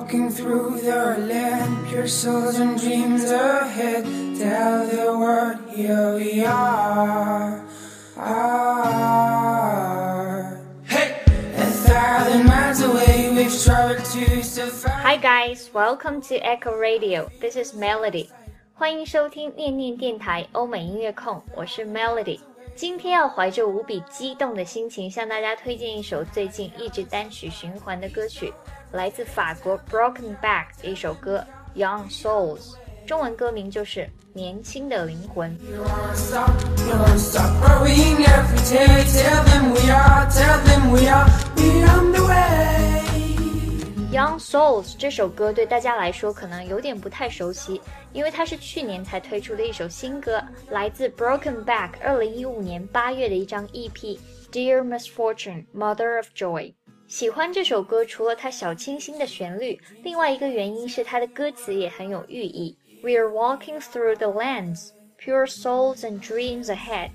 walking through their land, pure souls and dreams ahead. Tell the world, here we are. are. Hey! A thousand miles away, we've traveled to survive. Hi guys, welcome to Echo Radio. This is Melody. 欢迎收听念念电台欧美音乐控，我是 Melody。今天要怀着无比激动的心情，向大家推荐一首最近一直单曲循环的歌曲， 来自法国 Broken Back 的一首歌《Young Souls》，中文歌名就是《年轻的灵魂》。 We won't stop, we won't stop growing every day. Tell them we are, tell them we are, we on the way. Young Souls 这首歌对大家来说可能有点不太熟悉，因为它是去年才推出的一首新歌，来自 Broken Back 二零一五年八月的一张 EP《Dear Misfortune Mother of Joy》。 喜欢这首歌，除了它小清新的旋律，另外一个原因是它的歌词也很有寓意。We are walking through the lands, pure souls and dreams ahead.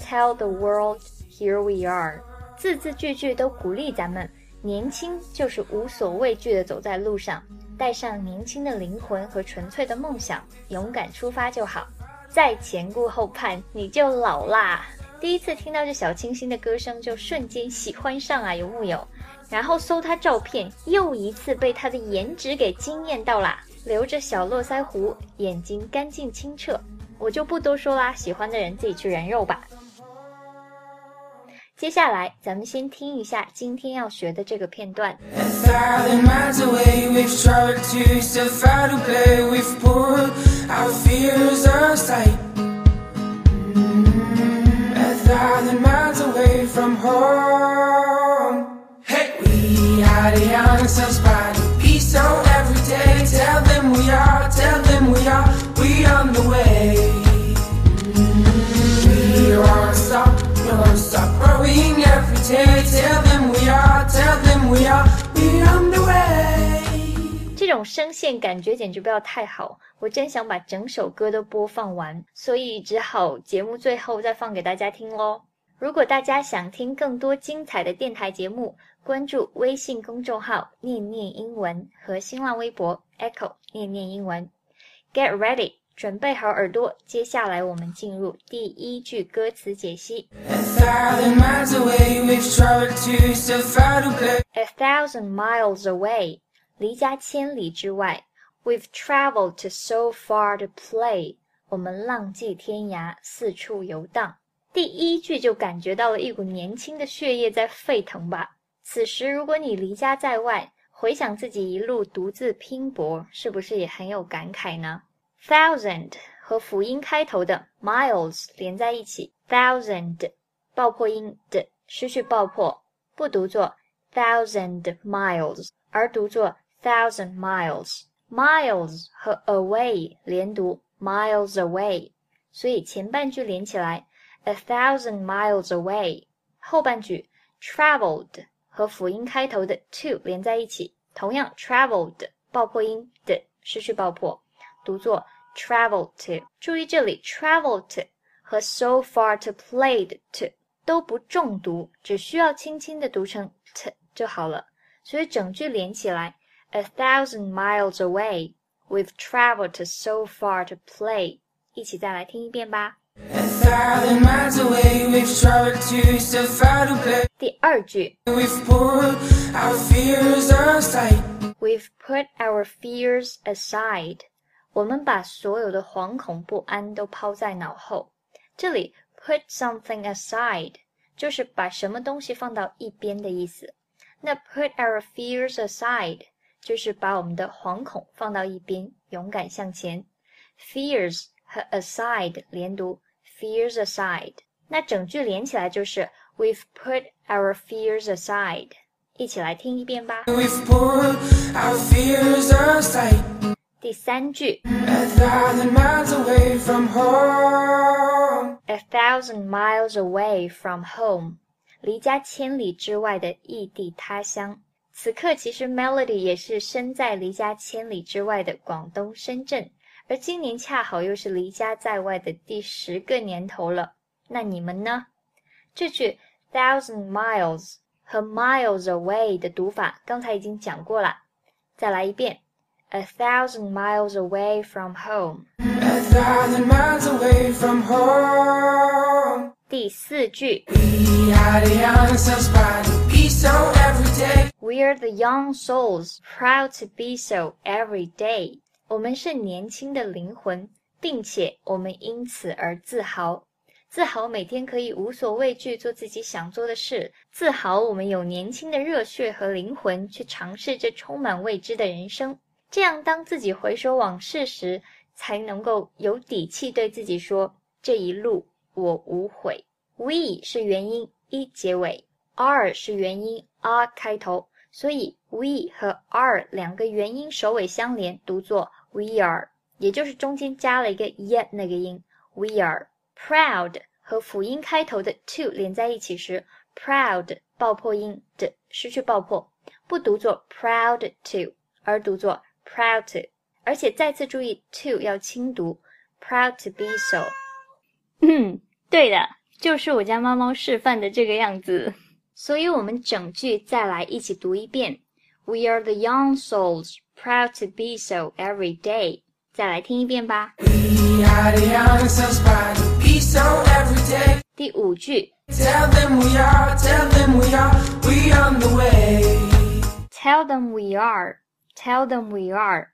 Tell the world, here we are. 字字句句都鼓励咱们。年轻就是无所畏惧地走在路上，带上年轻的灵魂和纯粹的梦想，勇敢出发就好。再前顾后盼，你就老啦。第一次听到这小清新的歌声，就瞬间喜欢上啊，有木有？然后搜他照片，又一次被他的颜值给惊艳到啦。留着小络腮胡，眼睛干净清澈，我就不多说啦，喜欢的人自己去人肉吧。接下来，咱们先听一下今天要学的这个片段。We are the young souls by the peace on every day. Tell them we are, tell them we are, we on the way. We won't stop, we won't stop growing every day. Tell them we are, tell them we are, we on the way. 这种声线感觉简直不要太好，我真想把整首歌都播放完，所以只好节目最后再放给大家听喽。如果大家想听更多精彩的电台节目，关注微信公众号“念念英文”和新浪微博 “Echo 念念英文”。Get ready，准备好耳朵，接下来我们进入第一句歌词解析。A thousand miles away, 离家千里之外。We've traveled to so far to play，我们浪迹天涯，四处游荡。第一句就感觉到了一股年轻的血液在沸腾吧。此时，如果你离家在外，回想自己一路独自拼搏，是不是也很有感慨呢？Thousand 和辅音开头的 miles 连在一起，thousand 爆破音的失去爆破，不读作 thousand miles，而读作 thousand miles。miles 和 away 连读 miles away，所以前半句连起来 a thousand miles away，后半句 traveled 和辅音开头的 to 连在一起，同样 traveled 爆破音的失去爆破，读作 travel to。注意这里 travel to 和 so far to play 的 to 都不重读，只需要轻轻的读成 t 就好了。所以整句连起来，a thousand miles away。We've traveled so far to play。一起再来听一遍吧。第二句 We've put our fears aside. ，We've put our fears aside。我们把所有的惶恐不安都抛在脑后。这里 put something aside 就是把什么东西放到一边的意思。那 put our fears aside 就是把我们的惶恐放到一边，勇敢向前。fears 和 aside 连读 ，fears aside。那整句连起来就是 We've put our fears aside。一起来听一遍吧。We've put our fears aside. 第三句 A thousand miles away from home.，a thousand miles away from home，离家千里之外的异地他乡。此刻，其实 Melody 也是身在离家千里之外的广东深圳，而今年恰好又是离家在外的第十个年头了。那你们呢？这句 thousand miles 和 miles away 的读法，刚才已经讲过了。再来一遍，A thousand miles away from home。A thousand miles away from home. 第四句 We are the young souls by the peace so every day. We're the young souls, proud to be so every day。我们是年轻的灵魂，并且我们因此而自豪。自豪每天可以无所畏惧做自己想做的事，自豪我们有年轻的热血和灵魂去尝试这充满未知的人生。这样，当自己回首往事时，才能够有底气对自己说：“这一路我无悔。” We 是元音 e 结尾，r 是元音 r 开头，所以 we 和 r 两个元音首尾相连，读作 we are，也就是中间加了一个 yet 那个音。We are proud 和辅音开头的 to 连在一起时，proud 爆破音的失去爆破，不读作 proud to，而读作 proud to。而且再次注意 to 要轻读，proud to be so。嗯，对的，就是我家猫猫示范的这个样子。所以我们整句再来一起读一遍：We are the young souls, proud to be so every day。再来听一遍吧。We are the young souls by the peace so every day. 第五句 Tell them we are, tell them we are, we on the way.，Tell them we are, tell them we are，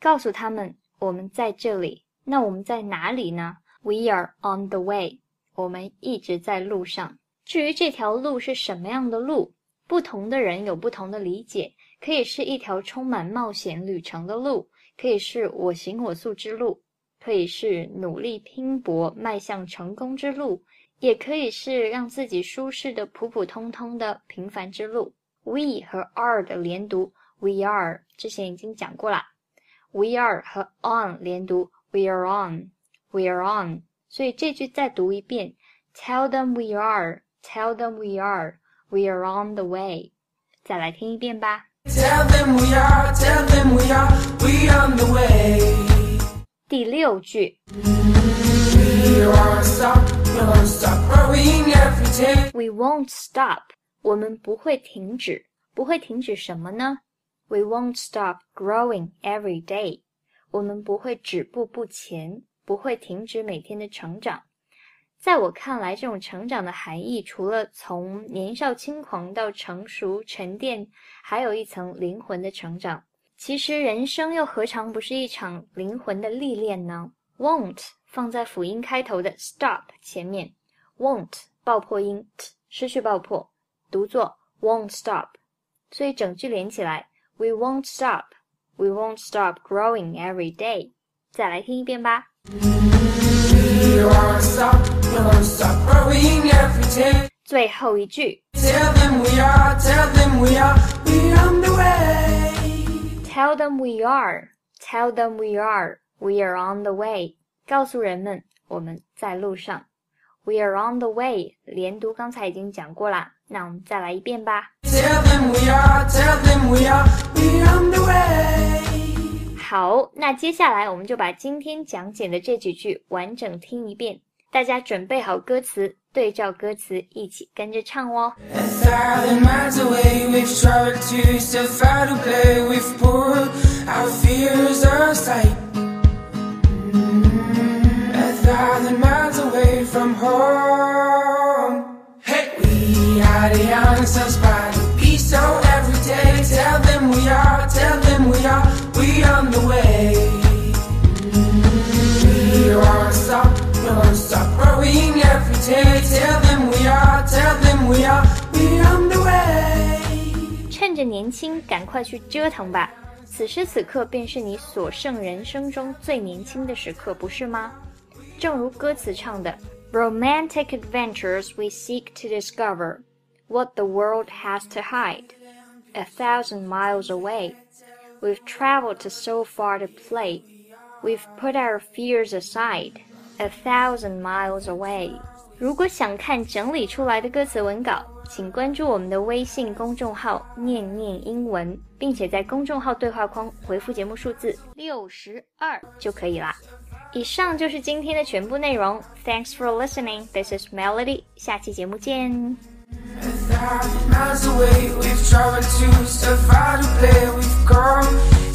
告诉他们我们在这里。那我们在哪里呢？We are on the way，我们一直在路上。至于这条路是什么样的路，不同的人有不同的理解，可以是一条充满冒险旅程的路，可以是我行我素之路，可以是努力拼搏迈向成功之路，也可以是让自己舒适的普普通通的平凡之路。We 和 are 的连读，We are 之前已经讲过啦。We are 和 on 连读，We are on，We are on。所以这句再读一遍，Tell them we are，Tell them we are，We are on the way。再来听一遍吧。 Tell them we are, tell them we are, we on the way. 第六句 We won't stop, we won't stop growing every day. We won't stop，我们不会停止，不会停止什么呢？We won't stop growing every day，我们不会止步不前，不会停止每天的成长。 在我看来，这种成长的含义，除了从年少轻狂到成熟沉淀，还有一层灵魂的成长。其实，人生又何尝不是一场灵魂的历练呢？Won't 放在辅音开头的 stop 前面，won't 爆破音 t 失去爆破，读作 won't stop。所以整句连起来，We won't stop, we won't stop growing every day。再来听一遍吧。最后一句 Tell them we are, tell them we are, we on the way. ，Tell them we are, tell them we are, we are on the way。告诉人们我们在路上。We are on the way，连读刚才已经讲过啦，那我们再来一遍吧。 Tell them we are, tell them we are, we on the way. 好，那接下来我们就把今天讲解的这几句完整听一遍，大家准备好歌词，对照歌词一起跟着唱哦。are, we on the way. We won't stop, we won't stop growing every day. Tell them we are, tell them we are, we on the way. 趁着年轻，赶快去折腾吧！此时此刻便是你所剩人生中最年轻的时刻，不是吗？正如歌词唱的：“Romantic adventures we seek to discover what the world has to hide. A thousand miles away, we've traveled to so far to play. We've put our fears aside. A thousand miles away.” 如果想看整理出来的歌词文稿，请关注我们的微信公众号“念念英文”，并且在公众号对话框回复节目数字六十二就可以啦。以上就是今天的全部内容。Thanks for listening. This is Melody. 下期节目见。 miles away. We've traveled to survive far to play. We've come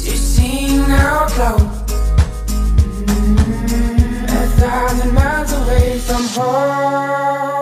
to sing our glow. A thousand miles away from home.